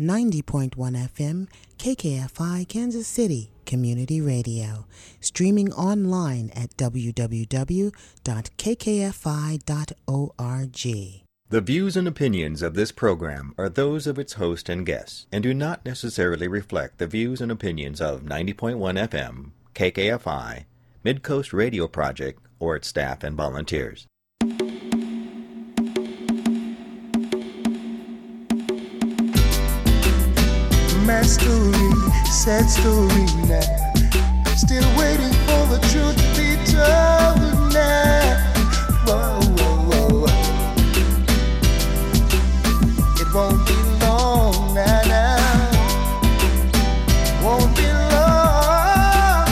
90.1 FM, KKFI, Kansas City Community Radio. Streaming online at www.kkfi.org. The views and opinions of this program are those of its host and guests and do not necessarily reflect the views and opinions of 90.1 FM, KKFI, Midcoast Radio Project, or its staff and volunteers. My story, sad story now. Still waiting for the truth to be told now. Whoa, whoa, whoa. It won't be long now, now. Won't be long.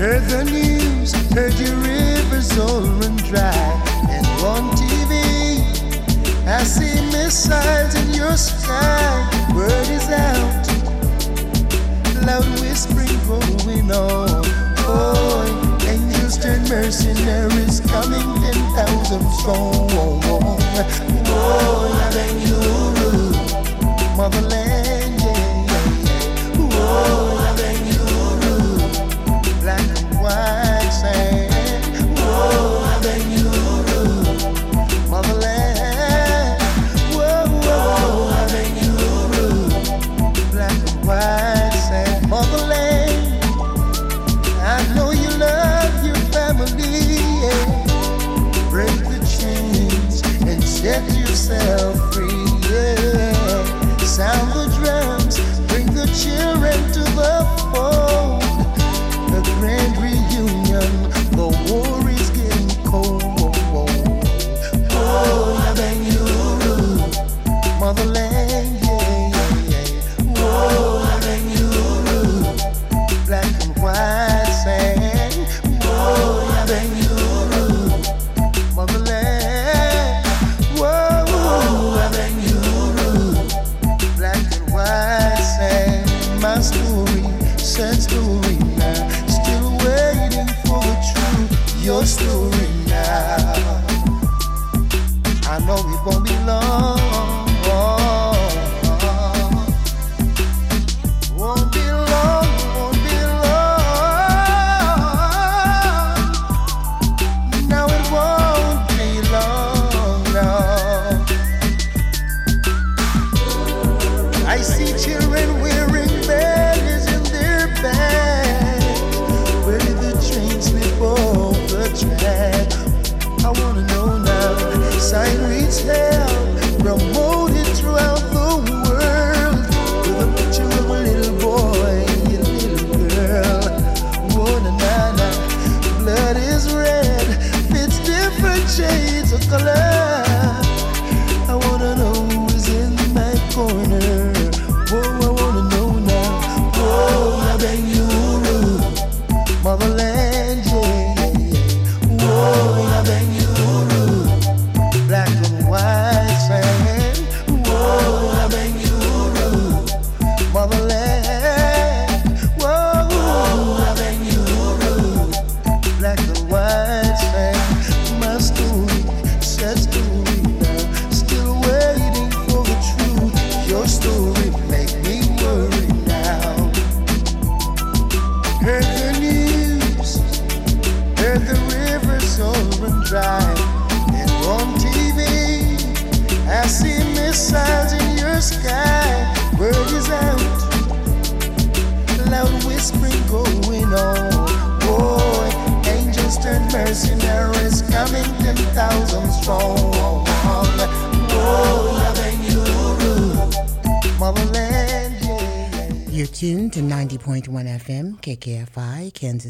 Heard the news, heard your rivers all run dry, and on TV. I see missiles Word is out. Loud whispering going on. Oh, angels turn mercenaries coming strong. Oh, motherland, yeah. Oh, yourself free.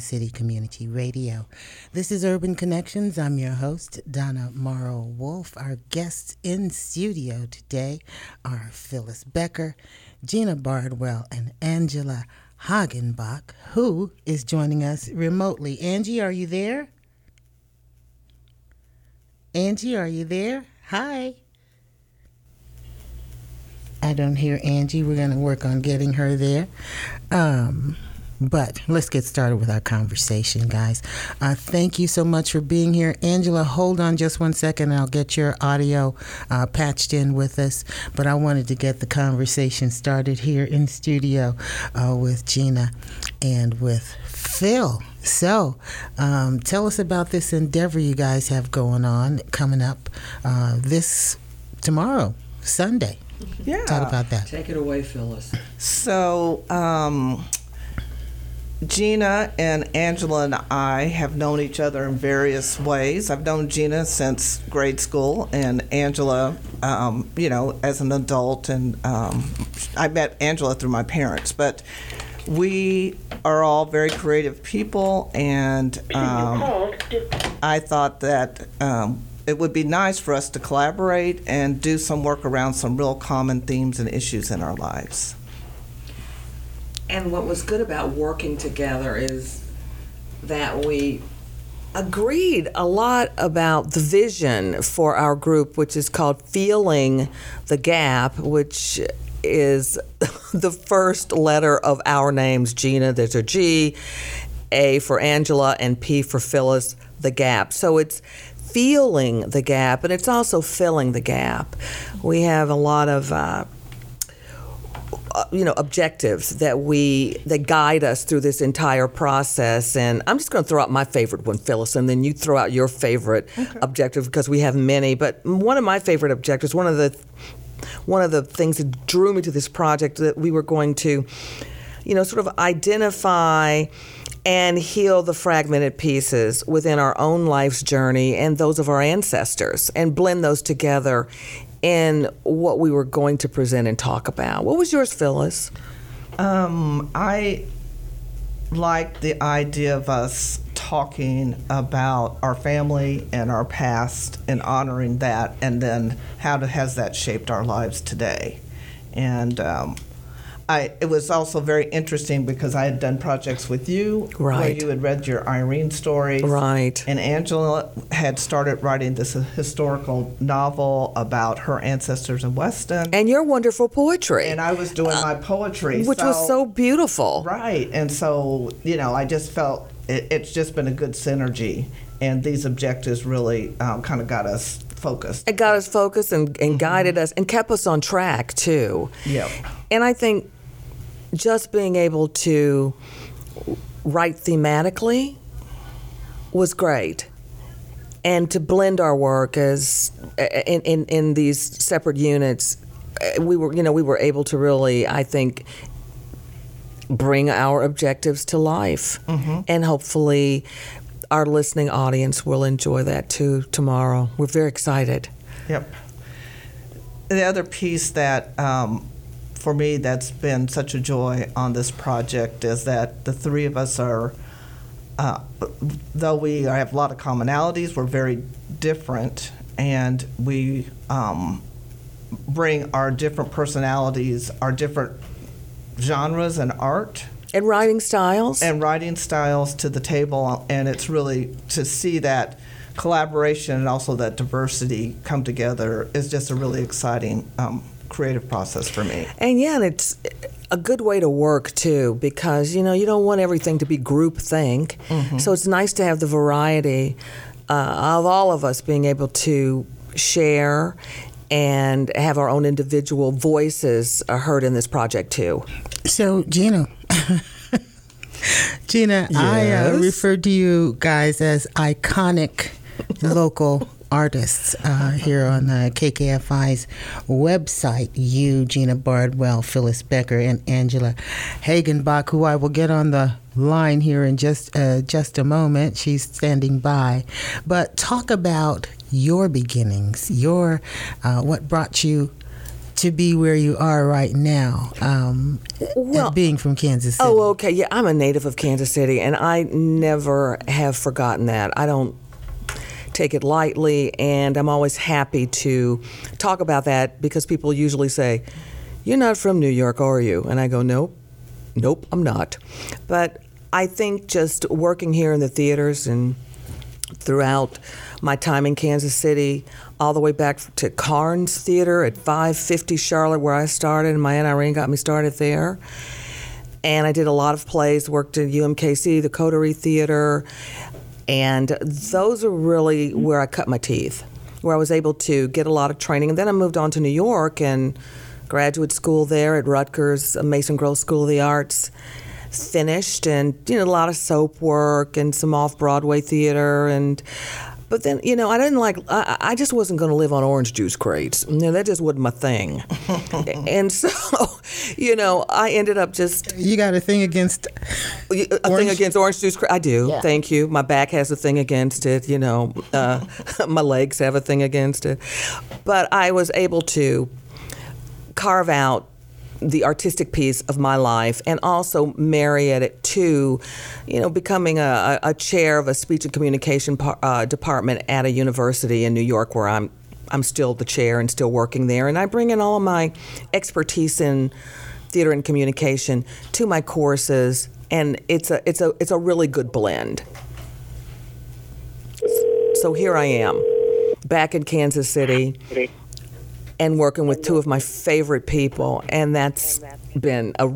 City Community Radio. This is Urban Connections. I'm your host, Donna Morrow Wolf. Our guests in studio today are Phyllis Becker, Gena Bardwell, and Angela Hagenbach, who is joining us remotely. Angie, are you there? Angie, are you there? Hi. I don't hear Angie. We're going to work on getting her there. Um, But let's get started with our conversation, guys. Uh, thank you so much for being here. Angela, hold on just one second and I'll get your audio uh, patched in with us. But I wanted to get the conversation started here in studio uh, with Gena and with Phil. So, um, tell us about this endeavor you guys have going on coming up uh, this tomorrow, Sunday. Yeah. Talk about that. Take it away, Phyllis. So, um, Gena and Angela and I have known each other in various ways. I've known Gena since grade school, and Angela, um, you know, as an adult. And um, I met Angela through my parents. But we are all very creative people, and um, I thought that um, it would be nice for us to collaborate and do some work around some real common themes and issues in our lives. And what was good about working together is that we agreed a lot about the vision for our group, which is called Feeling the Gap, which is the first letter of our names Gena, there's a G, A for Angela, and P for Phyllis, the gap. So it's feeling the gap, and it's also filling the gap. We have a lot of uh, Uh, you know objectives that we that guide us through this entire process. And i'm just going to throw out my favorite one phyllis and then you throw out your favorite objective because we have many. But one of my favorite objectives one of the one of the things that drew me to this project that we were going to you know sort of identify and heal the fragmented pieces within our own life's journey and those of our ancestors and blend those together in what we were going to present and talk about. What was yours, Phyllis? Um, I like the idea of us talking about our family and our past and honoring that, and then how to, has that shaped our lives today. And um, I, it was also very interesting because I had done projects with you where you had read your Irene stories. Right. And Angela had started writing this historical novel about her ancestors in Weston. And your wonderful poetry, And I was doing my poetry. which was so beautiful. Right. And so, you know, I just felt it, it's just been a good synergy. And these objectives really um, kind of got us focused. It got us focused and, and guided us and kept us on track, too. Yep. And I think just being able to write thematically was great. And to blend our work as in, in, in these separate units, eh, we were you know we were able to really I think bring our objectives to life, and hopefully our listening audience will enjoy that too tomorrow. We're very excited. Yep. The other piece that, um, for me, that's been such a joy on this project is that the three of us are, uh, though we have a lot of commonalities, we're very different, and we um, bring our different personalities, our different genres and art And writing styles. and writing styles to the table, and it's really to see that collaboration and also that diversity come together is just a really exciting um, creative process for me. And yeah, and it's a good way to work too because you know you don't want everything to be group think. So it's nice to have the variety uh, of all of us being able to share and have our own individual voices uh, heard in this project too. So, Gena, Gena, I uh, Yes? referred to you guys as iconic local artists uh, here on uh, KKFI's website. You, Gena Bardwell, Phyllis Becker, and Angela Hagenbach, who I will get on the line here in just uh, just a moment. She's standing by. But talk about your beginnings, your uh, what brought you to be where you are right now, um, Well- being from Kansas City. Oh, okay. Yeah, I'm a native of Kansas City, and I never have forgotten that. I don't take it lightly, and I'm always happy to talk about that because people usually say, You're not from New York, are you? And I go, Nope, nope, I'm not. But I think just working here in the theaters and throughout my time in Kansas City, all the way back to Carnes Theater at 550 Charlotte, where I started, and my Aunt Irene got me started there. and I did a lot of plays. Worked at UMKC, the Coterie Theater, and those are really where I cut my teeth, where I was able to get a lot of training. And then I moved on to New York and graduate school there at Rutgers, Mason Gross School of the Arts. Finished and you know a lot of soap work and some off Broadway theater and but then, you know, I didn't like, I, I just wasn't going to live on orange juice crates. You know, that just wasn't my thing. and so, you know, I ended up just. You got a thing against. A orange? thing against orange juice crates? I do. Yeah. Thank you. My back has a thing against it. You know, uh, my legs have a thing against it. But I was able to carve out the artistic piece of my life and also marry it to, you know, becoming a, a chair of a speech and communication par, uh, department at a university in New York where I'm I'm still the chair and still working there. And I bring in all of my expertise in theater and communication to my courses and it's a it's a it's a really good blend. So here I am back in Kansas City and working with two of my favorite people, and that's been a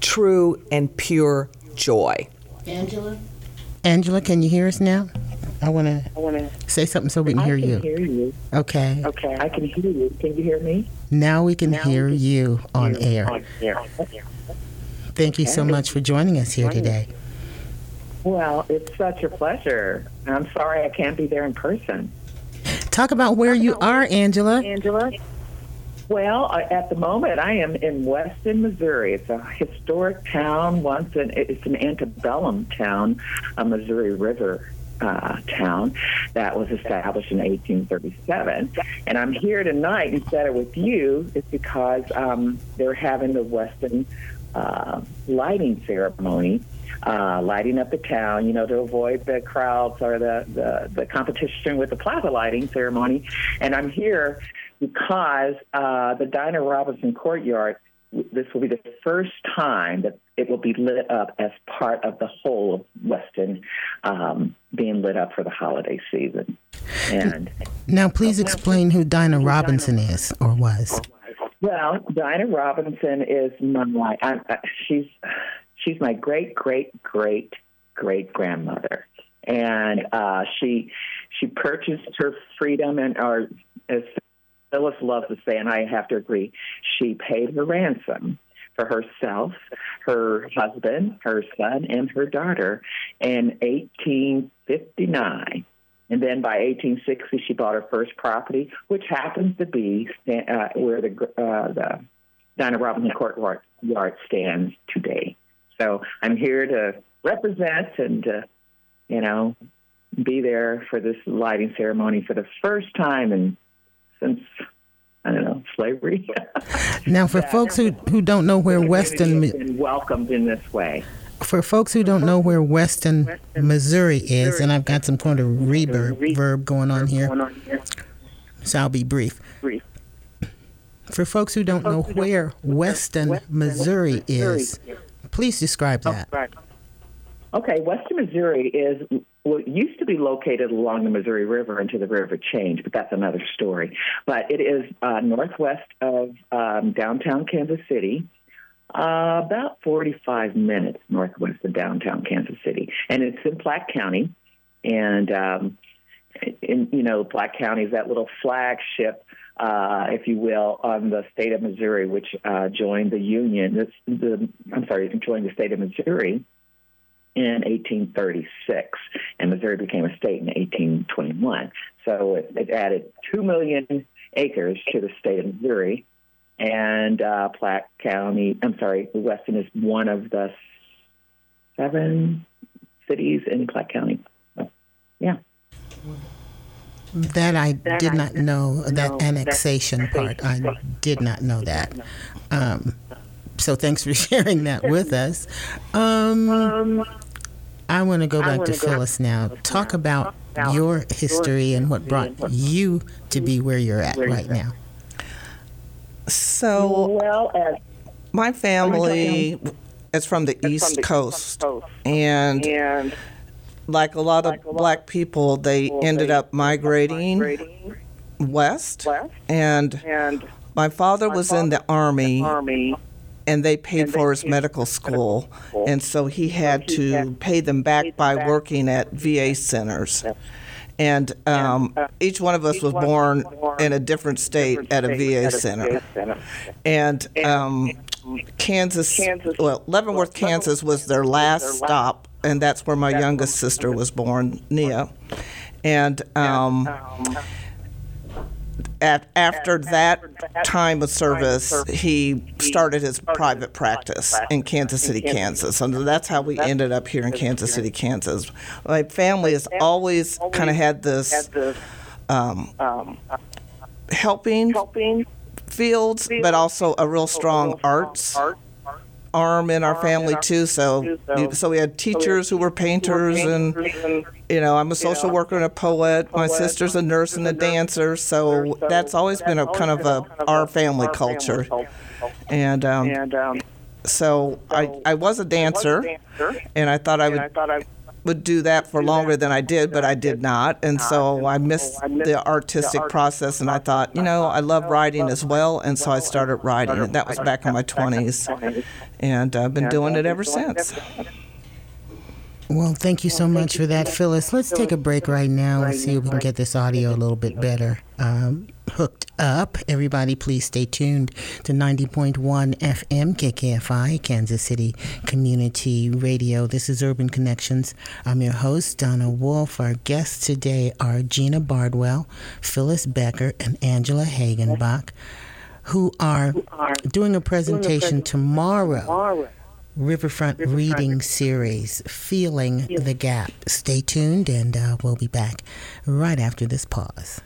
true and pure joy. Angela? Angela, can you hear us now? I want to say something so we can I hear can you. hear you. Okay. Okay, I can hear you. Can you hear me? Now we can Now hear we can you on You air. On air. Thank you so much for joining us here today. Well, it's such a pleasure. I'm sorry I can't be there in person. Talk about where you are, Angela. Angela? Well, at the moment, I am in Weston, Missouri. It's a historic town. Once an, it's an antebellum town, a Missouri River uh, town that was established in 1837. And I'm here tonight instead of with you is because um, they're having the Weston uh, lighting ceremony. Uh, lighting up the town, you know, to avoid the crowds or the, the, the competition with the plaza lighting ceremony. And I'm here because uh, the Dinah Robinson Courtyard, this will be the first time that it will be lit up as part of the whole of Weston um, being lit up for the holiday season. And Now, please explain who Dinah Robinson is or was. well, Dinah Robinson is my I, I, she's she's my great great great great grandmother, and uh, she she purchased her freedom and or as Phyllis loves to say, and I have to agree, she paid her ransom for herself, her husband, her son, and her daughter in 1859. And then by 1860, she bought her first property, which happens to be uh, where the uh, the Dinah Robinson Courtyard yard stands today. So I'm here to represent and to, you know, be there for this lighting ceremony for the first time and since I don't know slavery. Now, for folks who, who don't know where Weston, been welcomed in this way. for folks who don't know where Weston, Missouri is, and I've got some kind of reverb verb going on here, so I'll be brief. Brief. For folks who don't know where Weston, Missouri is, please describe that. Okay, Weston Missouri is well, it used to be located along the Missouri River until the river changed, but that's another story. But it is uh, northwest of um, downtown Kansas City, uh, about 45 minutes northwest of downtown Kansas City, and it's in Platte County. And um, in, you know, Platte County is that little flagship uh, if you will, on the state of Missouri, which uh, joined the Union. This, the, I'm sorry, joined the state of Missouri in 1836, and Missouri became a state in 1821. So it, it added 2 million acres to the state of Missouri, and uh, Platte County, I'm sorry, Weston is one of the seven cities in Platte County. So, yeah. That I did not know, that annexation part. I did not know that. Um, so thanks for sharing that with us. Um, I want to go back to Phyllis now. Talk about your history and what brought you to be where you're at right now. So, Well, as my family is from the East Coast, and and like a lot of black people, they ended up migrating west. west. And and my father was in the army. Army and they paid for his medical school, and so he had to pay them back by working at VA centers. And um, each one of us was born in a different state at a VA center. And um, Kansas, well, Leavenworth, Kansas was their last stop, and that's where my youngest sister was born, Nia. And um, at, after that time of service, he started his private practice in Kansas City, Kansas. And that's how we ended up here in Kansas City, Kansas. My family has always kind of had this um, helping fields, but also a real strong arts arm in our family too. So, so we had teachers who were painters, and you know, I'm a social worker and a poet. My sister's a nurse and a dancer. So that's always been a kind of a our family culture. And um, so I I was a dancer, and I thought I would would do that for longer than I did, but I did not. And so I missed the artistic process. And I thought, you know, I love writing as well. And so I started writing. And that was back in my 20s. And I've been doing it ever since. Well, thank you so much for that, Phyllis. Let's take a break right now and see if we can get this audio a little bit better um, hooked up. Everybody, please stay tuned to 90.1 FM KKFI, Kansas City Community Radio. This is Urban Connections. I'm your host, Donna Wolf. Our guests today are Gena Bardwell, Phyllis Becker, and Angela Hagenbach, who are doing a presentation tomorrow tomorrow. Riverfront Reading Series, Feeling the Gap. Stay tuned, and uh, we'll be back right after this pause.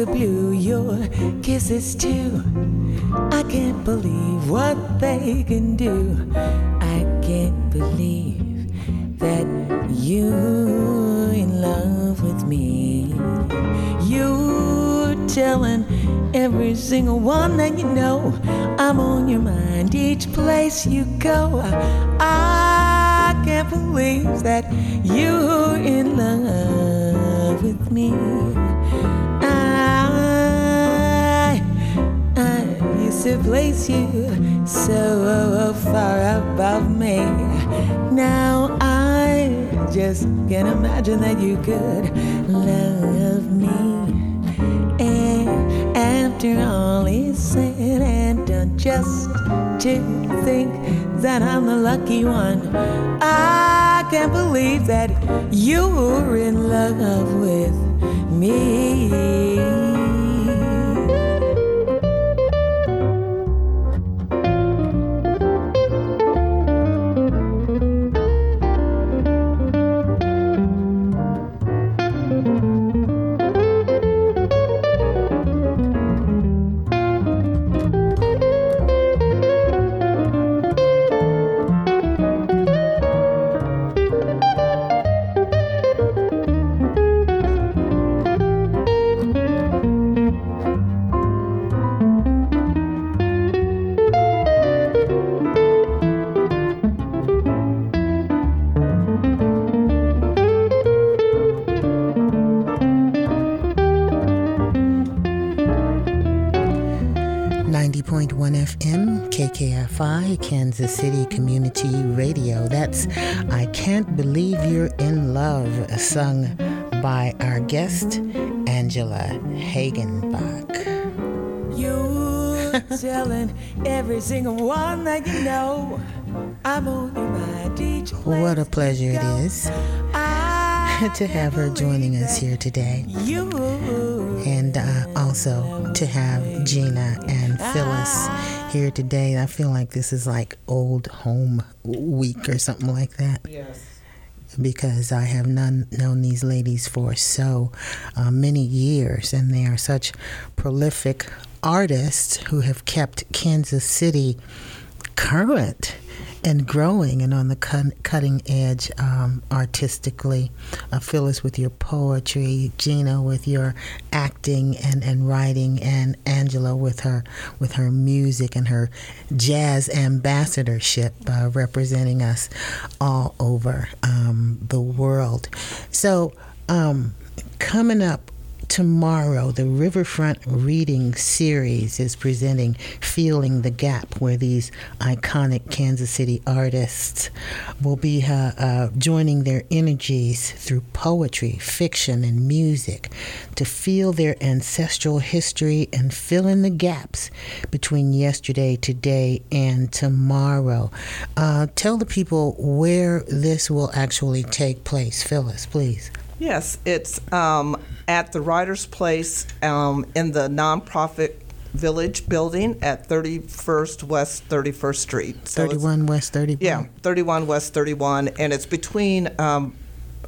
Are blue, your kisses too. I can't believe what they can do. I can't believe that you're in love with me. You're telling every single one that you know I'm on your mind each place you go. I can't believe that you're in love with me. To place you so far above me. Now I just can't imagine that you could love me. And after all is said and done, just to think that I'm the lucky one. I can't believe that you're in love with me. FM, KKFI, Kansas City Community Radio. That's I Can't Believe You're in Love, sung by our guest, Angela Hagenbach. You telling every single one that you know I'm on your mind What a pleasure it is to have her joining us here today. You and uh, also to have Gena and Phyllis here today. I feel like this is like old home week or something like that. Yes. Because I have none, known these ladies for so uh, many years, and they are such prolific artists who have kept Kansas City current and growing and on the cutting edge um, artistically. Uh, Phyllis with your poetry, Gena with your acting and, and writing, and Angela with her with her music and her jazz ambassadorship, uh, representing us all over um, the world. So, um, coming up tomorrow, the Riverfront Reading Series is presenting Feeling the Gap, where these iconic Kansas City artists will be uh, uh, joining their energies through poetry, fiction, and music to feel their ancestral history and fill in the gaps between yesterday, today, and tomorrow. Uh, tell the people where this will actually take place. Phyllis, please. Yes, it's um, at the Writers' Place um, in the nonprofit Village building at 31st West 31st Street. So 31 West 31. Yeah, 31 West 31, and it's between um,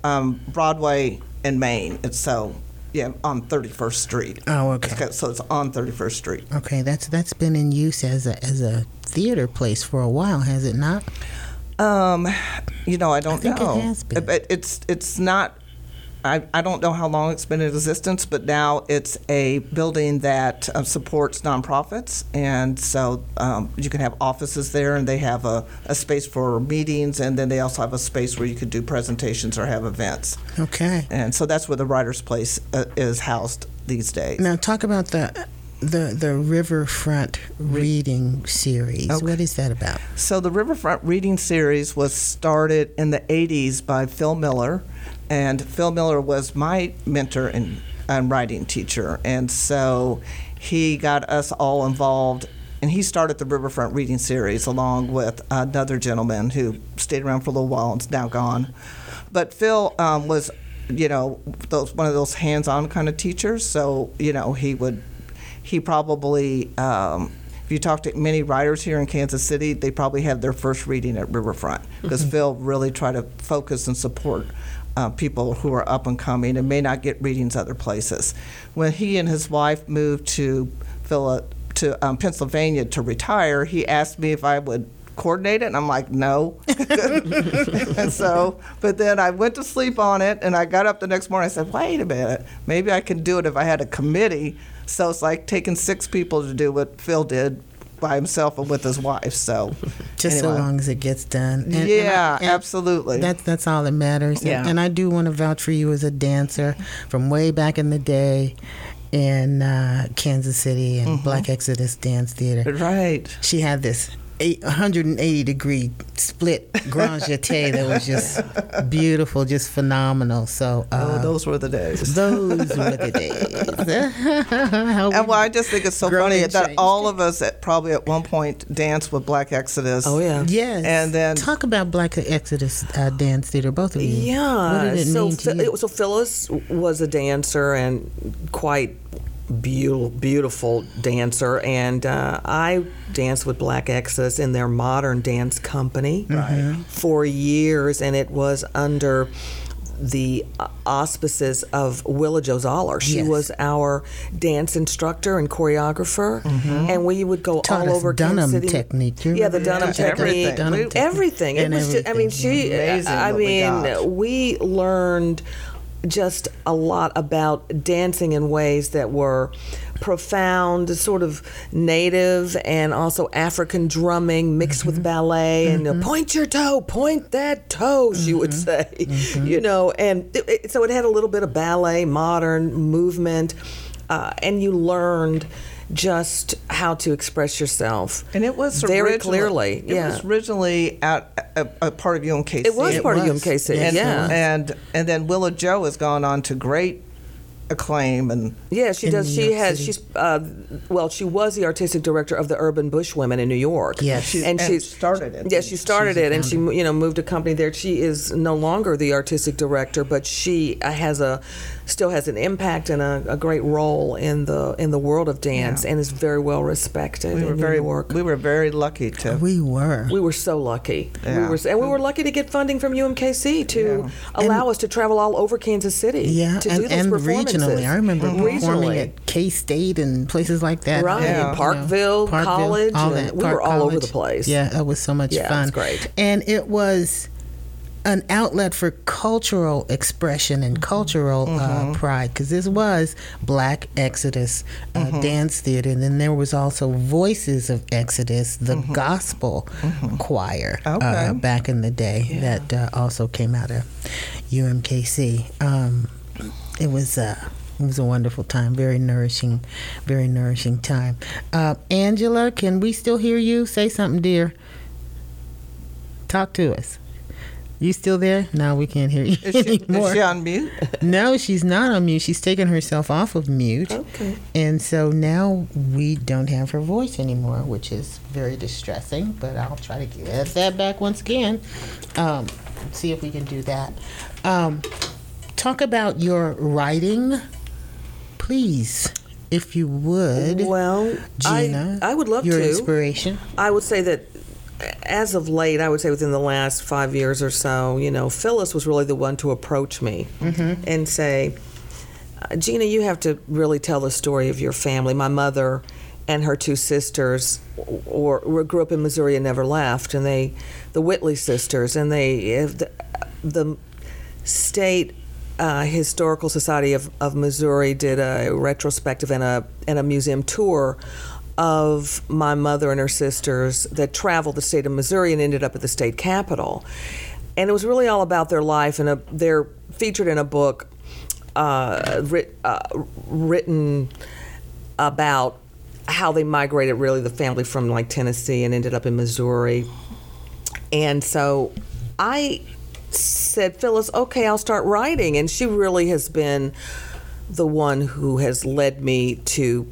um, Broadway and Main. It's so, yeah, on 31st Street. Oh, okay. It's So it's on 31st Street. Okay, that's that's been in use as a as a theater place for a while, has it not? Um, you know, I don't think it know. has been. But it's it's not. I, I don't know how long it's been in existence, but now it's a building that uh, supports nonprofits, and so um, you can have offices there, and they have a, a space for meetings, and then they also have a space where you could do presentations or have events, Okay. and so that's where the Writers' Place uh, is housed these days. Now talk about the the the Riverfront Reading Series. Okay. What is that about? So the Riverfront Reading Series was started in the 80s by Phil Miller, and Phil Miller was my mentor and, and writing teacher, and so he got us all involved. And he started the Riverfront Reading Series along with another gentleman who stayed around for a little while and's now gone. But Phil um, was, you know, those one of those hands-on kind of teachers. So you know, he would he probably um, if you talk to many writers here in Kansas City, they probably have their first reading at Riverfront because Phil really tried to focus and support uh, people who are up and coming and may not get readings other places. When he and his wife moved to Phila- to um, Pennsylvania to retire, he asked me if I would coordinate it, and I'm like, no. and so, but then I went to sleep on it, and I got up the next morning. I said, wait a minute, maybe I can do it if I had a committee. So it's like taking six people to do what Phil did by himself and with his wife. So Just anyway. so long as it gets done. And- and I- yeah, and absolutely. That's that's all that matters. And- Yeah. And, I do want to vouch for you as a dancer from way back in the day in uh, Kansas City and Mm-hmm. Black Exodus Dance Theater. right. She had this eight, 180 degree split grand jeté that was just beautiful, just phenomenal. So uh, oh, those were the days. those were the days. And well, I just think it's so funny that all of us at probably at one point danced with Black Exodus. Oh yeah. Yes. And then- talk about Black Exodus uh, Dance Theater, both of you. Yeah. What did it so, mean to Phi- you? so Phyllis was a dancer and quite beautiful, beautiful dancer, and uh, I danced with Black Exodus in their modern dance company for years, and it was under the auspices of Willa Jo Zollar. She Yes. was our dance instructor and choreographer, and we would go Taught all over Dunham Kansas City. technique. Yeah, the Dunham Yeah, technique. everything. Dunham We-. Everything. It was. Just, I mean, she. I we mean, got. we learned just a lot about dancing in ways that were profound, sort of native and also African drumming mixed with ballet. And uh, point your toe, point that toe, she would say. You know, and it, it- so it had a little bit of ballet, modern movement, uh, and you learned just how to express yourself. And it was very originally- clearly. It yeah. was originally at a, a part of UMKC. It was It part was. of UMKC. Yes, yeah. and and then Willa Jo has gone on to great acclaim and Yeah, she does. She has. City. She's uh, well. She was the artistic director of the Urban Bush Women in New York. Yes. She's- and and she started it. Yeah, she started it, and she you know moved a company there. She is no longer the artistic director, but she uh, has a still has an impact and a, a great role in the in the world of dance, Yeah. and is very well respected we in were New very York. we were very lucky to we were. We were so lucky. We Yeah. were, and we were lucky to get funding from UMKC to Yeah. allow us to travel all over Kansas City Yeah, to and, do those and performances. regionally. I remember mm-hmm. performing Regionally. at K State and places like that. Right, Yeah. in Parkville, college, all and that. we Park were all over the place. Yeah, that was so much Yeah, it fun. was great. And it was an outlet for cultural expression and cultural uh, pride because this was Black Exodus uh, Dance Theater. And then there was also Voices of Exodus, the gospel choir uh, back in the day that uh, also came out of UMKC. Um, it was. Uh, it was a wonderful time, very nourishing, very nourishing time. Uh, Angela, can we still hear you? Say something, dear. Talk to us. You still there? No, we can't hear you Is she, anymore. is she on mute? no, she's not on mute. She's taken herself off of mute. Okay. And so now we don't have her voice anymore, which is very distressing, but I'll try to get that back once again. Um, see if we can do that. Um, talk about your writing, please, if you would. Well, Gena, I, I would love your to. inspiration. I would say that as of late, I would say within the last five years or so, you know, Phyllis was really the one to approach me and say, uh, Gena, you have to really tell the story of your family. My mother and her two sisters or, or grew up in Missouri and never left, and they, the Whitley sisters, and they, the, the state uh, Historical Society of, of Missouri did a retrospective and a and a museum tour of my mother and her sisters that traveled the state of Missouri and ended up at the state capitol, and it was really all about their life and they're featured in a book uh, writ, uh, written about how they migrated really the family from like Tennessee and ended up in Missouri. And so I said, Phyllis, okay, I'll start writing. And she really has been the one who has led me to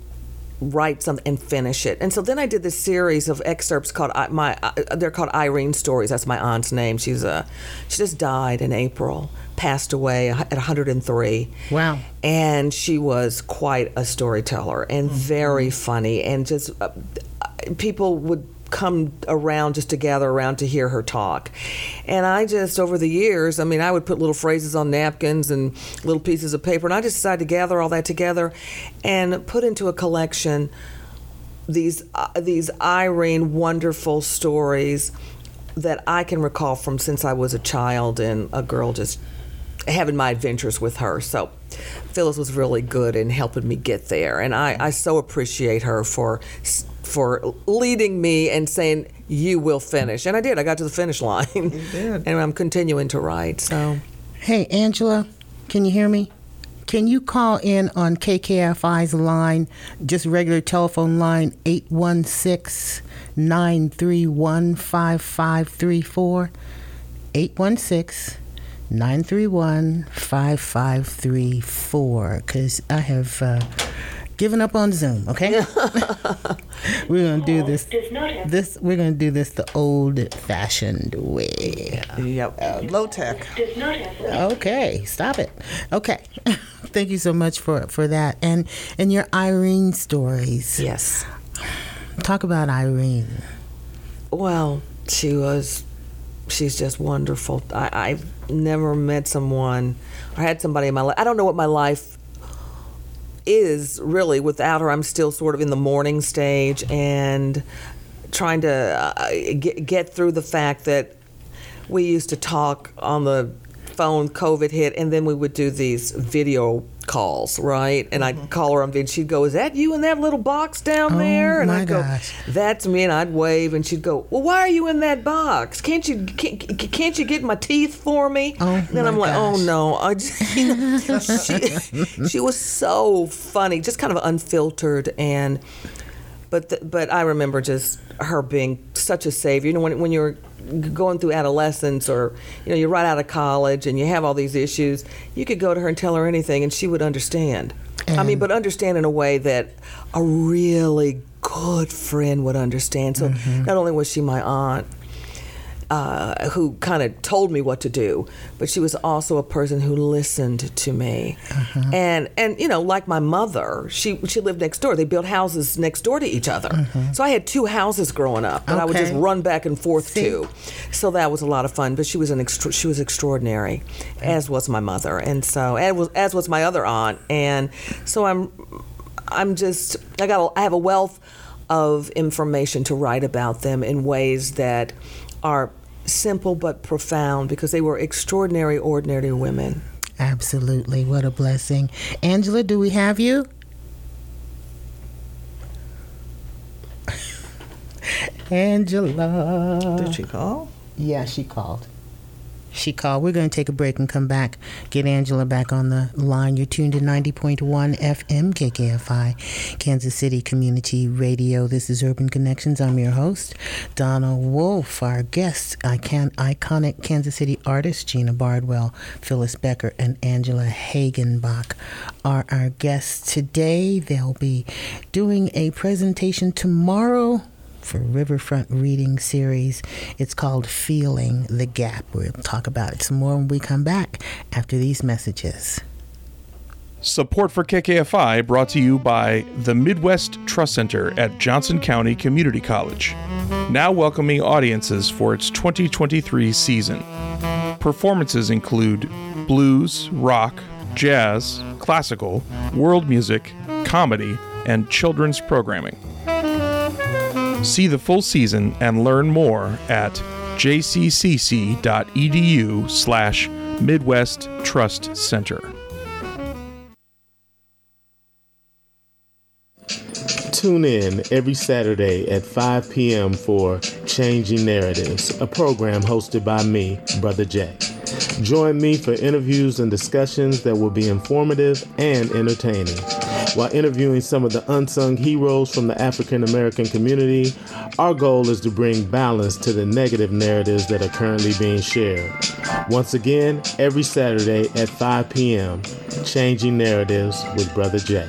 write something and finish it. And so then I did this series of excerpts called my uh, they're called Irene stories. That's my aunt's name. She's a she just died in April, passed away at 103 Wow. and she was quite a storyteller and very funny and just uh, people would come around just to gather around to hear her talk and i just over the years i mean i would put little phrases on napkins and little pieces of paper and i just decided to gather all that together and put into a collection these uh, these Irene wonderful stories that I can recall from since I was a child and a girl just having my adventures with her. So Phyllis was really good in helping me get there, and I, I so appreciate her for for leading me and saying you will finish, and I did. I got to the finish line, you did. and I'm continuing to write. So Hey, Angela, can you hear me? Can you call in on KKFI's line, just regular telephone line, 816 931 5534? 816 931 5534. Because I have uh, given up on Zoom, okay? we're going to do this. This We're going to do this the old fashioned way. Yep. Uh, Low tech. Okay, stop it. Okay. Thank you so much for for that. And and your Irene stories. yes. Talk about Irene. Well, she was. She's just wonderful. I, I've never met someone or had somebody in my life. I don't know what my life is really without her. I'm still sort of in the mourning stage and trying to uh, get, get through the fact that we used to talk on the phone, COVID hit, and then we would do these video calls, right? And Mm-hmm. I'd call her on video. She'd go, "Is that you in that little box down Oh, there?" And I'd go, gosh. "That's me." And I'd wave, and she'd go, "Well, why are you in that box? Can't you can't, can't you get my teeth for me?" Oh, and then I'm like, gosh. "Oh no!" I just, you know, she, she was so funny, just kind of unfiltered and but th- but I remember just her being such a savior. You know, when when you're going through adolescence or you know you're right out of college and you have all these issues, you could go to her and tell her anything and she would understand. I mean, but understand in a way that a really good friend would understand. So mm-hmm. not only was she my aunt, uh, who kind of told me what to do, but she was also a person who listened to me. Uh-huh. And and you know, like my mother, she she lived next door. They built houses next door to each other. Uh-huh. So I had two houses growing up that okay. I would just run back and forth See? to. So that was a lot of fun. But she was an extra, she was extraordinary, as was my mother, and so as was as was my other aunt. And so I'm I'm just I got a, I have a wealth of information to write about them in ways that are simple but profound because they were extraordinary, ordinary women. Absolutely. What a blessing. Angela, do we have you? Angela. Did she call? Yeah, she called she called. We're going to take a break and come back, get Angela back on the line. You're tuned to 90.1 FM KKFI, Kansas City Community Radio. This is Urban Connections. I'm your host, Donna Wolf. Our guests, iconic Kansas City artists, Gena Bardwell, Phyllis Becker, and Angela Hagenbach are our guests today. They'll be doing a presentation tomorrow for Riverfront Reading Series. It's called Feeling the Gap. We'll talk about it some more when we come back after these messages. Support for KKFI brought to you by the Midwest Trust Center at Johnson County Community College, now welcoming audiences for its 2023 season. Performances include blues, rock, jazz, classical, world music, comedy, and children's programming. See the full season and learn more at jccc.edu slash Midwest Trust Center. Tune in every Saturday at 5 p.m. for Changing Narratives, a program hosted by me, Brother Jay. Join me for interviews and discussions that will be informative and entertaining. While interviewing some of the unsung heroes from the African American community, our goal is to bring balance to the negative narratives that are currently being shared. Once again, every Saturday at 5 p.m., Changing Narratives with Brother Jay.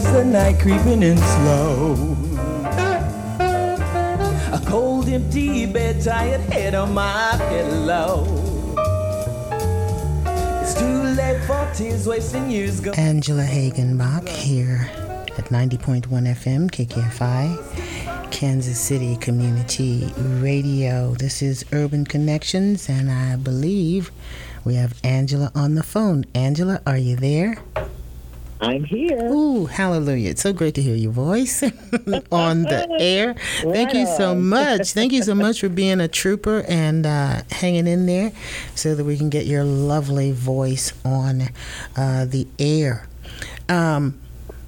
Creeping in slow. A cold, empty bed, tired head on my pillow. It's too late for tears, wasting years. Go- Angela Hagenbach here at 90.1 FM, KKFI. Kansas City Community Radio. This is Urban Connections, and I believe we have Angela on the phone. Angela, are you there? I'm here. Ooh, hallelujah. It's so great to hear your voice on the air. Thank you so much. Thank you so much for being a trooper and uh, hanging in there so that we can get your lovely voice on uh, the air. Um,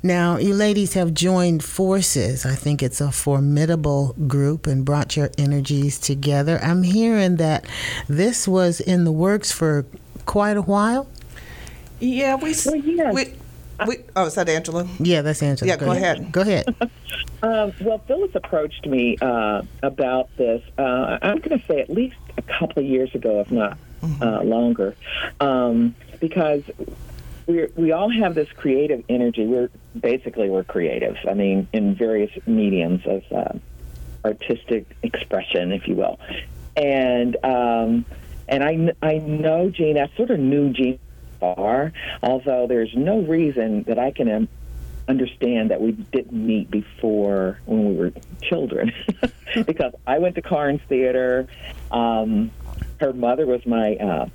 now, you ladies have joined forces. I think it's a formidable group and brought your energies together. I'm hearing that this was in the works for quite a while. Yeah, we, well, yeah. we we, oh, is that Angela? Yeah, that's Angela. Yeah, go, go ahead. ahead. Go ahead. um, well, Phyllis approached me uh, about this. Uh, I'm going to say at least a couple of years ago, if not mm-hmm. uh, longer, um, because we we all have this creative energy. We're basically we're creatives. I mean, in various mediums of uh, artistic expression, if you will, and um, and I I know Gene. I sort of knew Gene far, although there's no reason that I can um, understand that we didn't meet before when we were children. because I went to Carnes Theater. Um, her mother was my uh,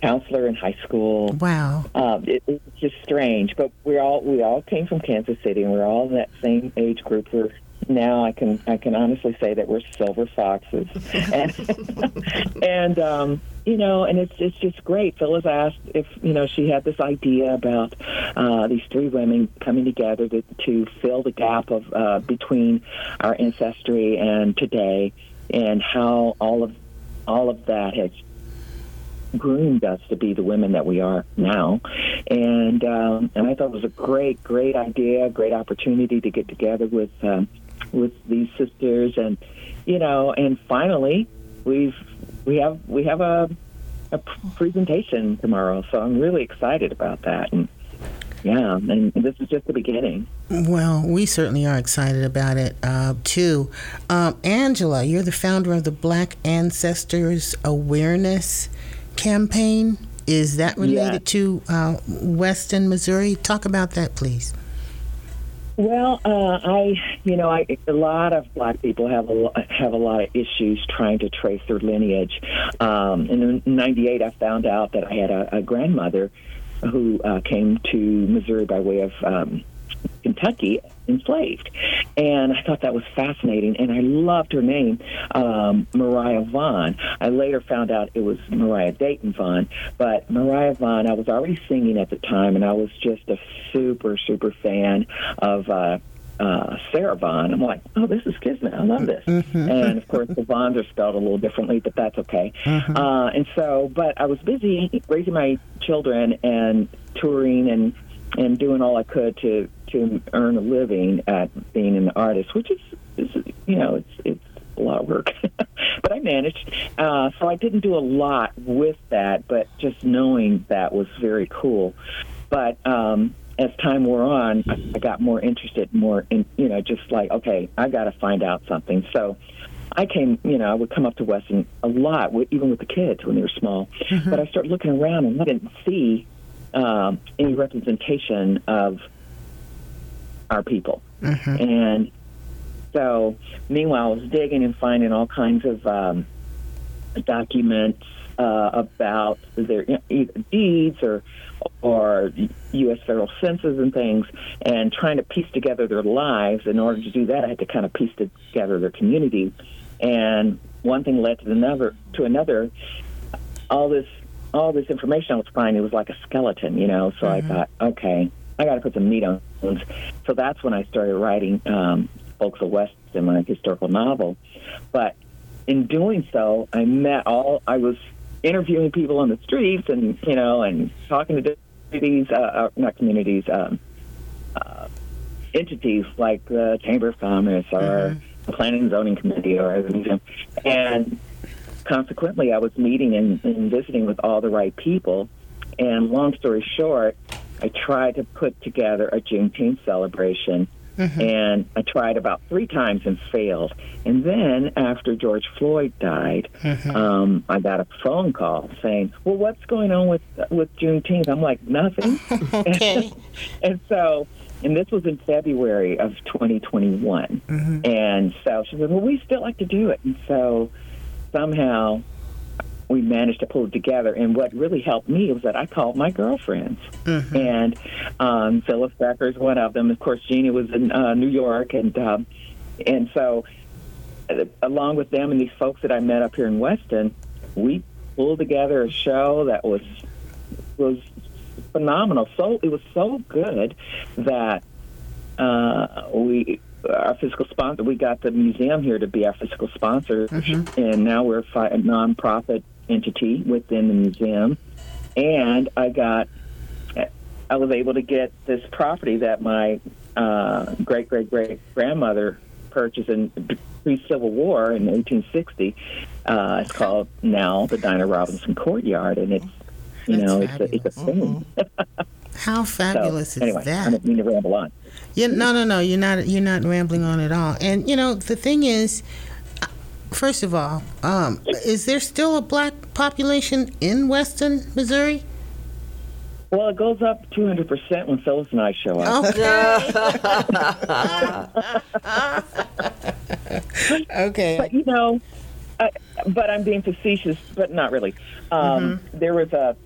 counselor in high school. Wow. Um, it, it's just strange, but we all we all came from Kansas City, and we're all in that same age group. We're now I can I can honestly say that we're silver foxes, and and um, you know, and it's it's just great. Phyllis asked if you know she had this idea about uh, these three women coming together to to fill the gap of uh, between our ancestry and today, and how all of all of that has groomed us to be the women that we are now. And um, and I thought it was a great, great idea, great opportunity to get together with um, with these sisters, and you know, and finally we've we have we have a a presentation tomorrow, so I'm really excited about that. And yeah, and this is just the beginning. Well, we certainly are excited about it uh, too. Um, Angela, you're the founder of the Black Ancestors Awareness Campaign. Is that related Yeah. to uh, Weston, Missouri? Talk about that, please. Well, uh, I, you know, I, a lot of black people have a have a lot of issues trying to trace their lineage. Um, in '98, I found out that I had a, a grandmother who uh, came to Missouri by way of um, Kentucky enslaved. And I thought that was fascinating. And I loved her name, um, Mariah Vaughn. I later found out it was Mariah Dayton Vaughn. But Mariah Vaughn, I was already singing at the time, and I was just a super, super fan of. Uh, uh, Sarah Vaughn. I'm like, oh, this is Kismet. I love this. And of course, the Vaughns are spelled a little differently, but that's okay. Uh, and so, but I was busy raising my children and touring and and doing all I could to to earn a living at being an artist, which is, is you know, it's it's a lot of work. but I managed. Uh, so I didn't do a lot with that, but just knowing that was very cool. But um, as time wore on, I got more interested, more in, you know, just like, okay, I got to find out something. So I came, you know, I would come up to Weston a lot, even with the kids when they were small. But I started looking around and I didn't see um, any representation of our people. And so, meanwhile, I was digging and finding all kinds of um, documents uh, about their either deeds or or U.S. federal census and things, and trying to piece together their lives. In order to do that, I had to kind of piece together their community, and one thing led to another. To another, all this all this information I was finding was like a skeleton, you know. So I thought, okay, I got to put some meat on bones. So that's when I started writing um, Folks of West in my historical novel. But in doing so, I met all. I was interviewing people on the streets, and you know, and talking to communities, uh, uh, not communities, um, uh, entities like the Chamber of Commerce or the Planning and Zoning Committee, or and consequently, I was meeting and, and visiting with all the right people. And long story short, I tried to put together a Juneteenth celebration. Mm-hmm. And I tried about three times and failed. And then after George Floyd died, mm-hmm. um, I got a phone call saying, "Well, what's going on with with Juneteenth?" I'm like, "Nothing." Okay. and so, and this was in February of 2021. Mm-hmm. And so she said, "Well, we still like to do it." And so somehow we managed to pull it together. And what really helped me was that I called my girlfriends, and um, Phyllis Becker is one of them. Of course, Jeannie was in uh, New York, and um, and so uh, along with them and these folks that I met up here in Weston, we pulled together a show that was was phenomenal. So it was so good that uh, we our physical sponsor we got the museum here to be our physical sponsor, and now we're a, fi- a nonprofit entity within the museum. And I got I was able to get this property that my uh, great great great grandmother purchased in pre Civil War in 1860. Uh, it's called now the Dinah Robinson Courtyard, and it's you That's know it's a, it's a thing. How So, fabulous is anyway, I that? don't mean to ramble on. Yeah, no, no, no. You're not. You're not rambling on at all. And you know, the thing is, uh, first of all, um, is there still a black population in Weston, Missouri? Well, it goes up 200 percent when Phyllis and I show up. Okay. okay. But you know, I, but I'm being facetious, but not really. Um, There was a,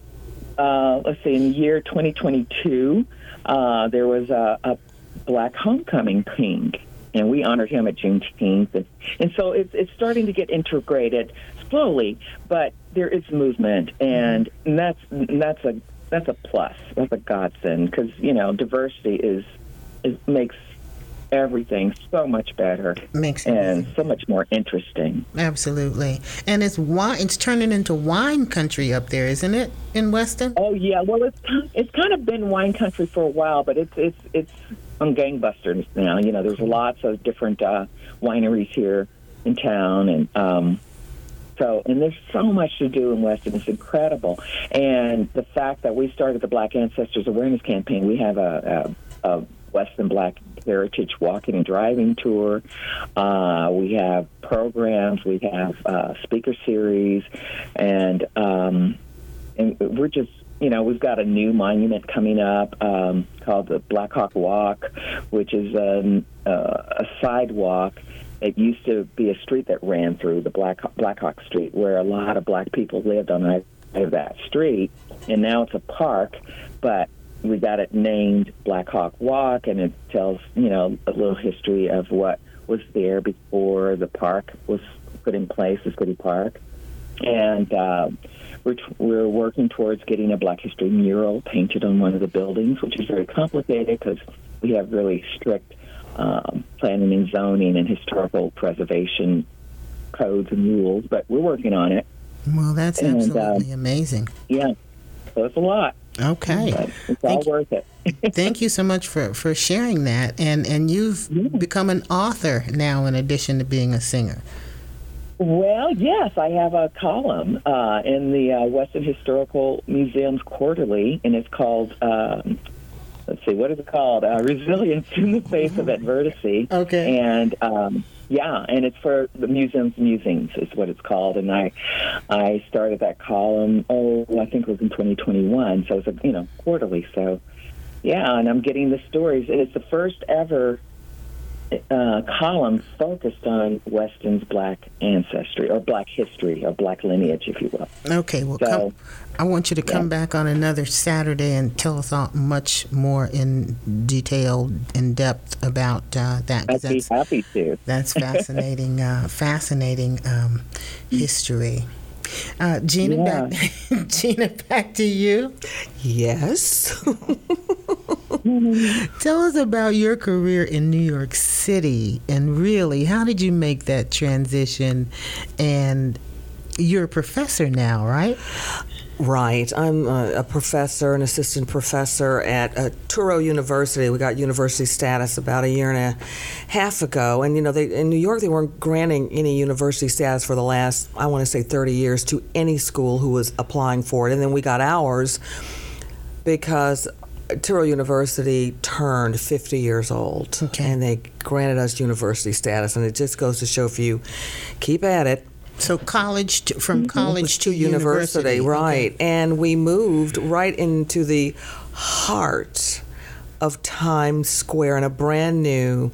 uh, let's see, in the year 2022, uh, there was a, a black homecoming king, and we honored him at Juneteenth, and, and so it's, it's starting to get integrated slowly, but there is movement, and, and that's and that's a that's a plus, that's a godsend, because you know diversity is is makes everything so much better Makes it and so much more interesting. Absolutely. And it's wine. It's turning into wine country up there, isn't it, in Weston? Oh yeah, well it's kind- it's kind of been wine country for a while, but it's it's it's on gangbusters now. You know, there's lots of different uh, wineries here in town, and um, so and there's so much to do in Weston. It's incredible, and the fact that we started the Black Ancestors Awareness Campaign, we have a, a, a Weston Black Heritage Walking and Driving Tour. Uh, we have programs. We have uh, speaker series, and um, and we're just you know we've got a new monument coming up um, called the Black Hawk Walk, which is um, uh, a sidewalk. It used to be a street that ran through the Black Black Hawk Street, where a lot of black people lived on of that street, and now it's a park, but we got it named Black Hawk Walk, and it tells you know a little history of what was there before the park was put in place, the city park, and uh, we're we're working towards getting a Black History mural painted on one of the buildings, which is very complicated because we have really strict um, planning and zoning and historical preservation codes and rules, but we're working on it. Well, that's And, absolutely amazing. Yeah, so it's a lot, Okay. but it's all Thank you. worth it. Thank you so much for, for sharing that. And, and you've become an author now, in addition to being a singer. Well, yes, I have a column uh, in the uh, Weston Historical Museum's Quarterly, and it's called. Um, let's see, what is it called? Uh, Resilience in the Face of Adversity. Okay. And um, yeah, and it's for the museum's musings is what it's called. And I, I started that column. Oh, I think it was in 2021. So it's a you know quarterly. So yeah, and I'm getting the stories, and it's the first ever uh, column focused on Weston's black ancestry or black history or black lineage, if you will. Okay, well, So- come, I want you to come Yeah. back on another Saturday and tell us all much more in detail, in depth about uh, that. I'd be that's, happy to. that's fascinating, uh, fascinating um, history. Uh, Gena, Yeah. back, Gena, back to you. Yes. Tell us about your career in New York City and really, how did you make that transition? And you're a professor now, right? Right. I'm a, a professor, an assistant professor at uh, Touro University. We got university status about a year and a half ago. And, you know, they, in New York, they weren't granting any university status for the last, I want to say, 30 years to any school who was applying for it. And then we got ours because Touro University turned 50 years old. Okay. And they granted us university status. And it just goes to show if you keep at it, So college to, from was college to university, right? And we moved right into the heart of Times Square in a brand new,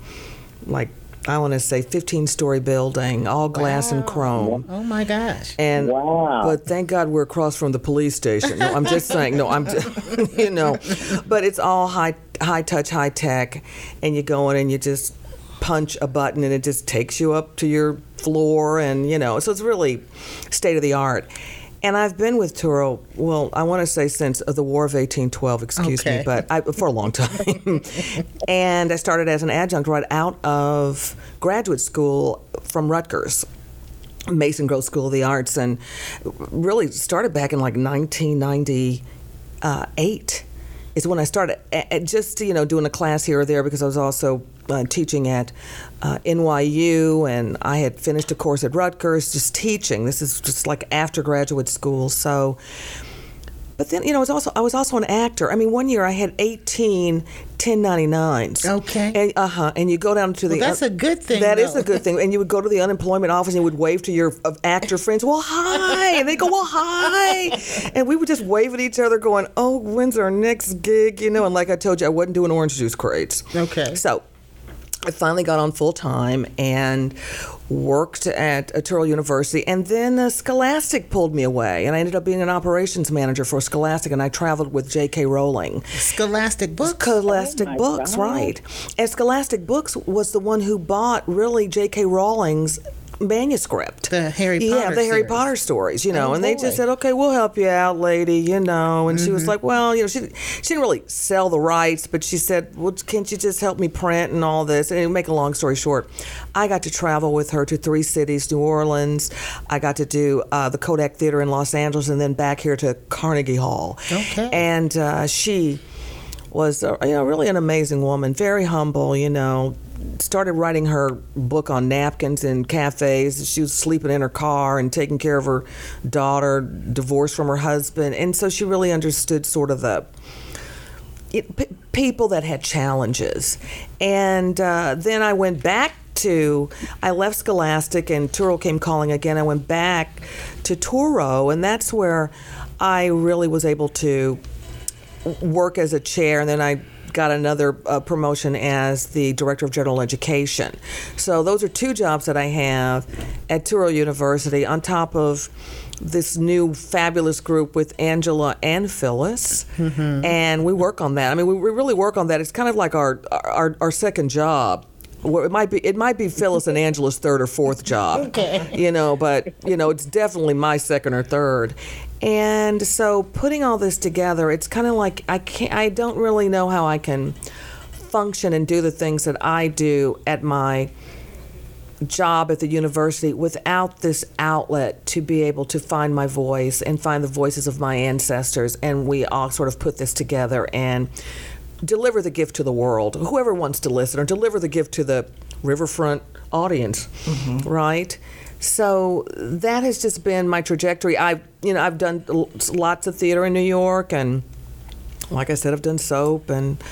like I want to say, 15-story building, all glass and chrome. Oh my gosh. And Wow. but thank God we're across from the police station. No, I'm just saying. No, I'm, you know, but it's all high, high touch, high tech, and you go in and you just punch a button and it just takes you up to your floor, and you know, so it's really state of the art. And I've been with Touro, well, I want to say since uh, the War of 1812, excuse Okay. me, but I, for a long time. and I started as an adjunct right out of graduate school from Rutgers. Mason Gross School of the Arts, and really started back in like 1998. Is when I started a- a- just you know doing a class here or there because I was also uh, teaching at uh, NYU and I had finished a course at Rutgers just teaching. This is just like after graduate school, so. But then you know, I was also I was also an actor. I mean, one year I had 18 1099s. Okay. And uh huh. And you go down to the. Well, that's a good thing, That is though. a good thing. And you would go to the unemployment office and you would wave to your uh, actor friends. Well, hi. And they go, well, hi. And we would just wave at each other, going, oh, when's our next gig? You know. And like I told you, I wasn't doing orange juice crates. Okay. So. I finally got on full time and worked at uh, University, and then uh, Scholastic pulled me away, and I ended up being an operations manager for Scholastic, and I traveled with J.K. Rowling. Scholastic books. Scholastic Oh, Books, God. right. And Scholastic Books was the one who bought really J.K. Rowling's manuscript. The Harry Potter. yeah, the Harry series. Potter stories, you know, Oh, and they just said, "Okay, we'll help you out, lady," you know. And she was like, "Well, you know, she she didn't really sell the rights, but she said, "Well, can't you just help me print and all this?" And make a long story short, I got to travel with her to three cities: New Orleans. I got to do uh, the Kodak Theater in Los Angeles, and then back here to Carnegie Hall. Okay. And uh, she was uh, you know really an amazing woman, very humble. You know, started writing her book on napkins in cafes. She was sleeping in her car and taking care of her daughter, divorced from her husband, and so she really understood sort of the it, p- people that had challenges. And uh, then I went back to, I left Scholastic and Touro came calling again. I went back to Touro, and that's where I really was able to work as a chair, and then I got another uh, promotion as the director of general education. So those are two jobs that I have at Touro University on top of this new fabulous group with Angela and Phyllis, and we work on that. I mean, we, we really work on that. It's kind of like our our, our second job. Well, it might be it might be Phyllis and Angela's third or fourth job. Okay. You know, but you know, it's definitely my second or third. And so putting all this together, it's kind of like I can't I don't really know how I can function and do the things that I do at my job at the university without this outlet to be able to find my voice and find the voices of my ancestors. And we all sort of put this together and deliver the gift to the world. Whoever wants to listen or deliver the gift to the riverfront audience mm-hmm. right so that has just been my trajectory i've you know i've done lots of theater in new york and like I said, I've done soap and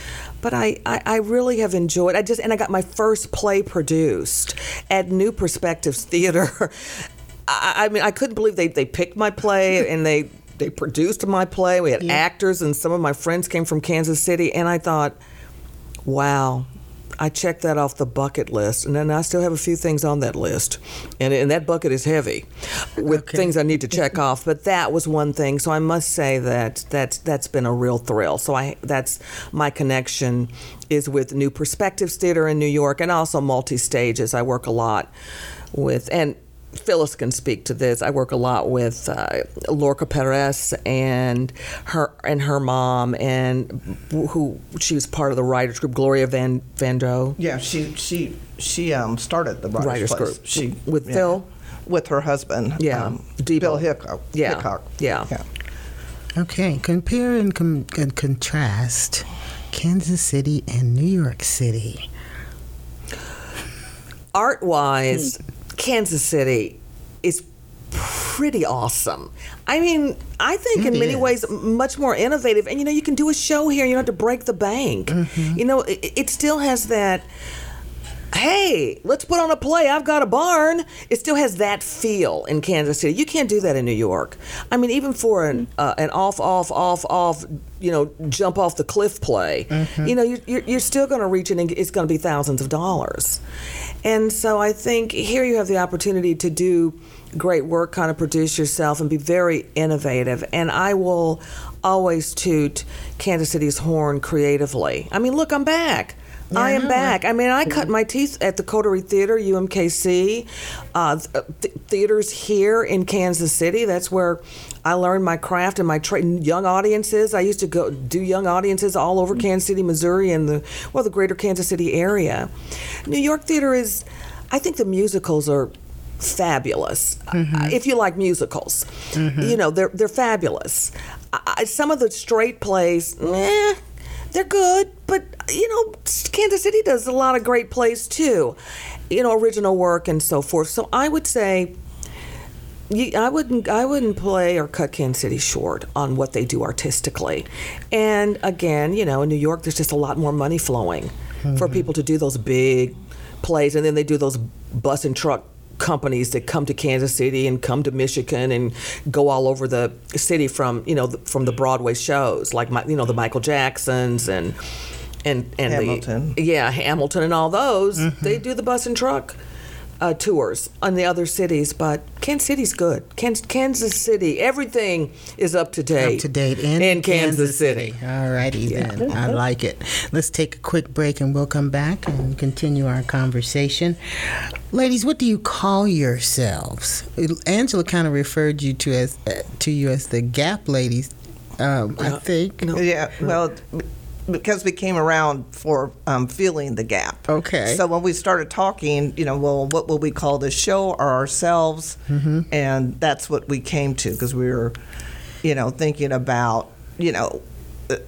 but I, I, I really have enjoyed I just and I got my first play produced at New Perspectives Theater. I, I mean I couldn't believe they, they picked my play and they they produced my play. We had actors and some of my friends came from Kansas City and I thought, wow, I checked that off the bucket list, and then I still have a few things on that list, and, and that bucket is heavy with Okay. things I need to check off. But that was one thing, so I must say that that's that's been a real thrill. So I that's my connection is with New Perspectives Theater in New York, and also MultiStages. I work a lot with and. Phyllis can speak to this. I work a lot with uh, Lorca Peress and her and her mom, and who she was part of the writers group. Gloria Van Vando. Yeah, she she she um started the writers, Writers Place. group. She With yeah. Phil? with her husband. Yeah, um, Debo. Bill Hickok. Yeah, Hickok. yeah. yeah. Okay, compare and, com- and contrast Kansas City and New York City. art wise, Kansas City is pretty awesome. I mean, I think in many is. ways much more innovative. And you know, you can do a show here. You don't have to break the bank. Mm-hmm. You know, it, it still has that. Hey, let's put on a play. I've got a barn. It still has that feel in Kansas City. You can't do that in New York. I mean, even for an uh, an off, off, off, off, you know, jump off the cliff play, you know, you're, you're, you're still going to reach it, and it's going to be thousands of dollars. And so I think here you have the opportunity to do great work, kind of produce yourself, and be very innovative. And I will always toot Kansas City's horn creatively. I mean, look, I'm back. I am back. I mean, I cut my teeth at the Coterie Theater, UMKC, uh, th- th- theaters here in Kansas City. That's where I learned my craft and my trade. Young audiences. I used to go do young audiences all over Kansas City, Missouri, and the well, the greater Kansas City area. New York theater is. I think the musicals are fabulous. Uh, If you like musicals, you know they're they're fabulous. I, I- some of the straight plays, eh, they're good, but you know Kansas City does a lot of great plays too. You know, original work and so forth. So I would say. I wouldn't. I wouldn't play or cut Kansas City short on what they do artistically, and again, you know, in New York, there's just a lot more money flowing for mm-hmm. people to do those big plays, and then they do those bus and truck companies that come to Kansas City and come to Michigan and go all over the city from you know the, from the Broadway shows like my, you know the Michael Jacksons and and and Hamilton. the yeah Hamilton and all those. Mm-hmm. They do the bus and truck uh, tours on the other cities, but Kansas City's good. Kansas, Kansas City, everything is up to date. Up to date in, in Kansas, City. All righty then. I like it. Let's take a quick break and we'll come back and continue our conversation. Ladies, what do you call yourselves? Angela kind of referred you to as uh, to you as the Gap ladies. Um, I think. Yeah, well, because we came around for um, filling the gap. Okay. So when we started talking, you know, well, what will we call the show or ourselves? Mm-hmm. And that's what we came to because we were, you know, thinking about, you know,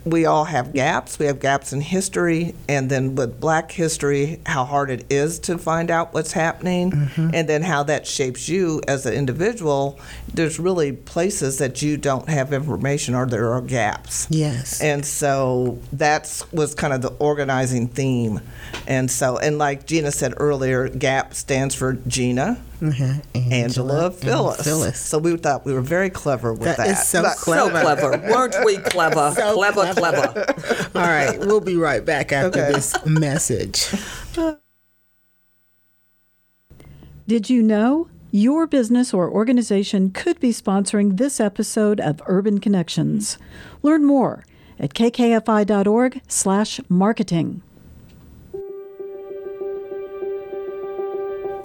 we all have gaps. We have gaps in history, and then with Black history, how hard it is to find out what's happening, Mm-hmm. and then how that shapes you as an individual. There's really places that you don't have information, or there are gaps. Yes. And so that was kind of the organizing theme. And so, and like Gena said earlier, GAP stands for Gena, Mhm. Angela, and Phyllis. Phyllis. So we thought we were very clever with that. That is so But- clever. So clever. Weren't we clever? So clever, clever. All right, we'll be right back after Okay. this message. Did you know? Your business or organization could be sponsoring this episode of Urban Connections. Learn more at kkfi.org/marketing.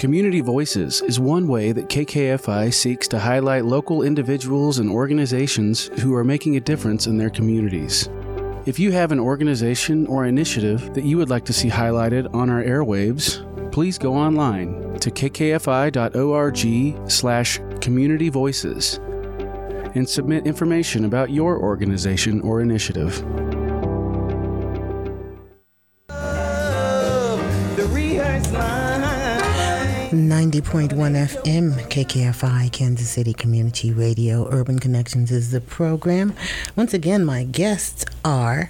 Community Voices is one way that KKFI seeks to highlight local individuals and organizations who are making a difference in their communities. If you have an organization or initiative that you would like to see highlighted on our airwaves, please go online to kkfi.org slash community voices and submit information about your organization or initiative. 90.1 FM, KKFI, Kansas City Community Radio. Urban Connections is the program. Once again, my guests are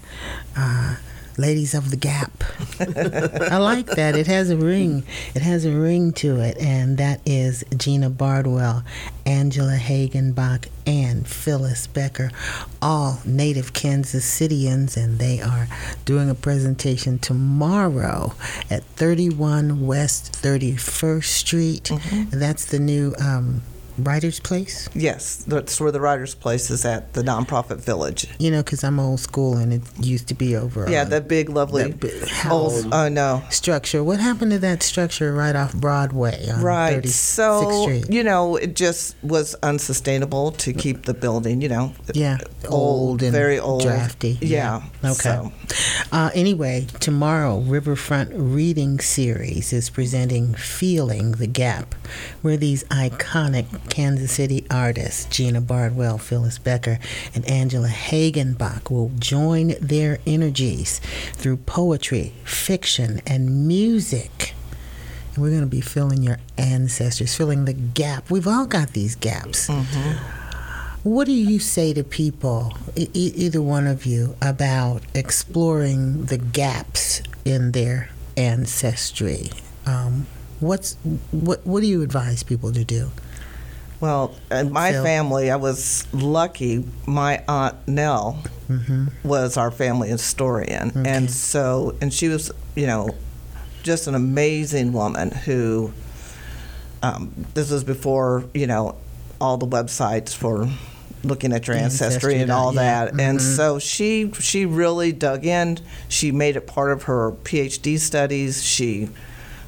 uh, Ladies of the Gap. I like that. It has a ring. It has a ring to it, and that is Gena Bardwell, Angela Hagenbach, and Phyllis Becker, all native Kansas Cityans, and they are doing a presentation tomorrow at 31 West 31st Street. That's the new um, Writer's Place. Yes, that's where the Writers' Place is at, the nonprofit village. You know, because I'm old school, and it used to be over. Yeah, on that big, lovely that big old. Oh no. structure. What happened to that structure right off Broadway on Right. 36th So, Street? you know, it just was unsustainable to keep the building, you know. Yeah, old and very old. drafty. Yeah. Okay. so. Uh, anyway, tomorrow, Riverfront Reading Series is presenting Feeling the Gap, where these iconic Kansas City artists, Gena Bardwell, Phyllis Becker, and Angela Hagenbach, will join their energies through poetry, fiction, and music. And we're going to be filling your ancestors, filling the gap. We've all got these gaps. What do you say to people, e- either one of you, about exploring the gaps in their ancestry? Um, what's what? What do you advise people to do? Well, in my Phil? family, I was lucky. My aunt Nell was our family historian, and so and she was, you know, just an amazing woman who. Um, this was before you know all the websites for looking at your ancestry and all Ancestry.yeah. that, and so she she really dug in. She made it part of her PhD studies. She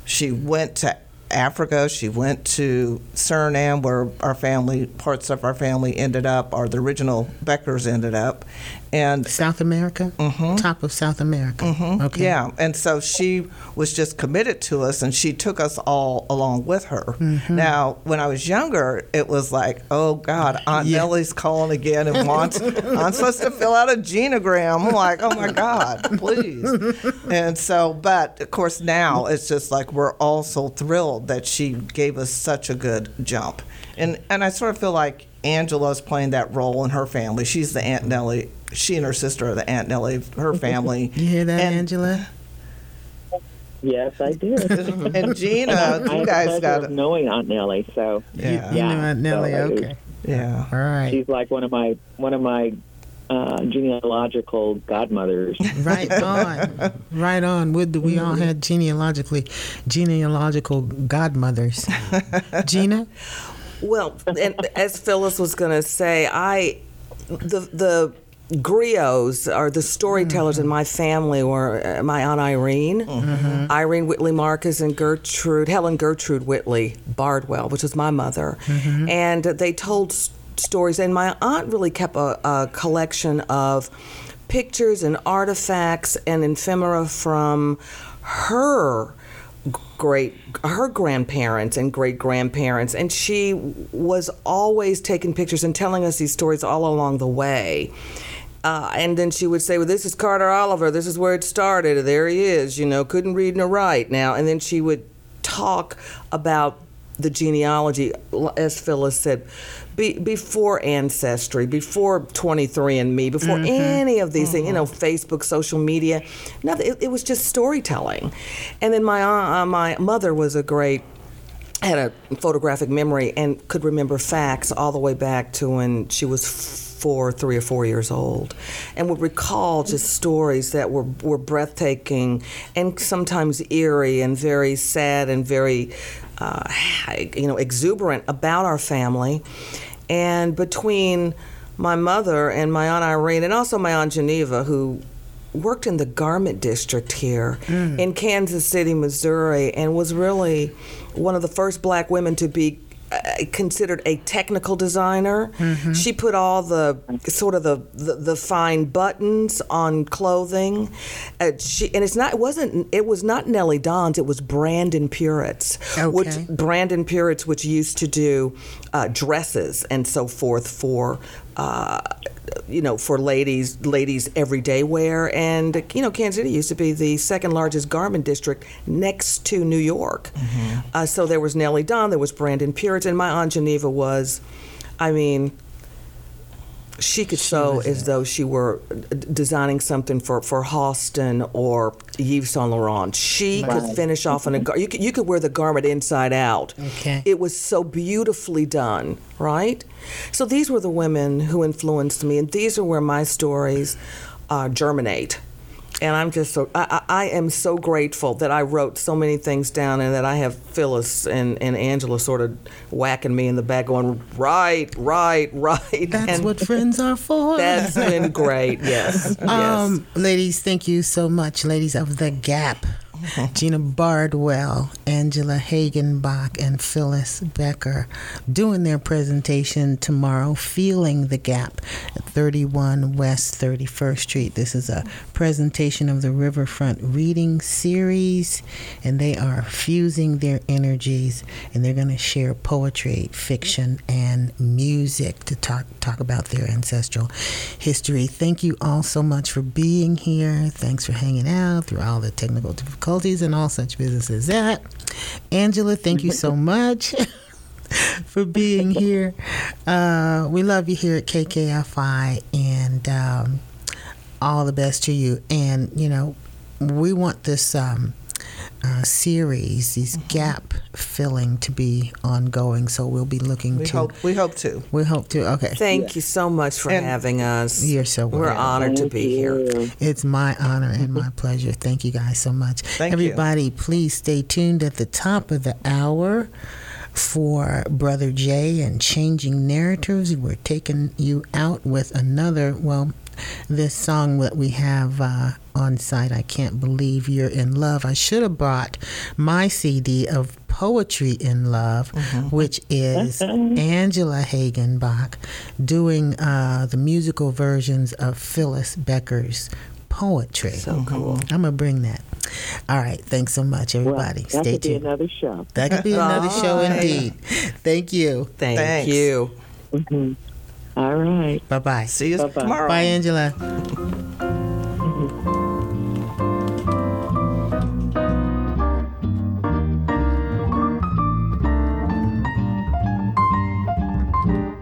she went to Africa. She went to Suriname, where our family, parts of our family ended up, or the original Beckers ended up. And South America, mm-hmm. top of South America. Mm-hmm. Okay. yeah, and so she was just committed to us, and she took us all along with her. Mm-hmm. Now, when I was younger, it was like, oh God, Aunt Yeah. Nellie's calling again and wants I'm supposed to fill out a genogram. I'm like, oh my God, please. and so, but of course, now it's just like we're all so thrilled that she gave us such a good jump, and and I sort of feel like Angela's playing that role in her family. She's the Aunt Nellie. She and her sister are the Aunt Nellie of her family. You hear that, And- Angela? Yes, I did. And Gena, I you have the guys got of knowing Aunt Nellie, so Yeah. You Yeah, know Aunt Nellie. so okay. Yeah. All right. she's like one of my one of my uh, genealogical godmothers. Right on, right on. We, we all had genealogically, genealogical godmothers. Gena, Well, and as Phyllis was going to say, I the the griots are the storytellers in my family were uh, my aunt Irene, Irene Whitley Marcus, and Gertrude Helen Gertrude Whitley Bardwell, which was my mother, and they told s- stories. And my aunt really kept a, a collection of pictures and artifacts and ephemera from her great her grandparents and great grandparents and she was always taking pictures and telling us these stories all along the way uh, and then she would say, "Well, this is Carter Oliver. This is where it started. There he is. You know, couldn't read nor write now." And then she would talk about the genealogy, as Phyllis said, be, before Ancestry, before 23andMe, before any of these things, you know, Facebook, social media. Nothing. It, it was just storytelling. And then my uh, uh, my mother was a great had a photographic memory and could remember facts all the way back to when she was four, three or four years old, and would recall just stories that were were breathtaking and sometimes eerie and very sad and very, uh, you know, exuberant about our family. And between my mother and my aunt Irene, and also my aunt Geneva, who worked in the garment district here in Kansas City, Missouri, and was really one of the first black women to be considered a technical designer. She put all the sort of the, the, the fine buttons on clothing. Uh, she and it's not it wasn't it was not Nelly Dons. It was Brand and Puritz, which Brand and Puritz, which used to do uh, dresses and so forth for. Uh, you know, for ladies, ladies everyday wear, and you know, Kansas City used to be the second largest garment district next to New York. Uh, so there was Nelly Don, there was Brand and Puritz, and my aunt Geneva was, I mean, she could sew as though she were designing something for, for Halston or Yves Saint Laurent. She could finish off on a gar- you could, you could wear the garment inside out. Okay. It was so beautifully done, right? So these were the women who influenced me, and these are where my stories uh, germinate. And I'm just so I, I am so grateful that I wrote so many things down, and that I have Phyllis and, and Angela sort of whacking me in the back, going right, right, right. that's and what friends are for. that's been great. Yes, yes. Um, ladies, thank you so much, ladies of the Gap. Gena Bardwell, Angela Hagenbach, and Phyllis Becker doing their presentation tomorrow, Feeling the Gap at 31 West 31st Street. This is a presentation of the Riverfront Reading Series, and they are fusing their energies and they're going to share poetry, fiction, and music to talk, talk about their ancestral history. Thank you all so much for being here. Thanks for hanging out through all the technical difficulties and all such business as that. Angela, thank you so much. For being here, uh, we love you here at KKFI, and um, all the best to you. And you know, we want this um, uh, series, these gap filling, to be ongoing. So we'll be looking We to. hope we hope to. we hope to. Okay. Thank you so much for And- having us. You're so We're welcome. honored to be here. It's my honor and my pleasure. Thank you guys so much. Thank you. Everybody, please stay tuned at the top of the hour for Brother Jay and Changing Narratives. We're taking you out with another, well, this song that we have uh, on site, I Can't Believe You're in Love. I should have brought my CD of Poetry in Love, mm-hmm. which is mm-hmm. Angela Hagenbach doing uh, the musical versions of Phyllis Becker's poetry. So cool. I'm going to bring that. All right. Thanks so much, everybody. that Stay could be tuned. another show. That could be another show Bye. indeed. Thank you. Thank Thanks. you. Mm-hmm. All right. Bye bye. See you Bye-bye. tomorrow. Bye, Angela.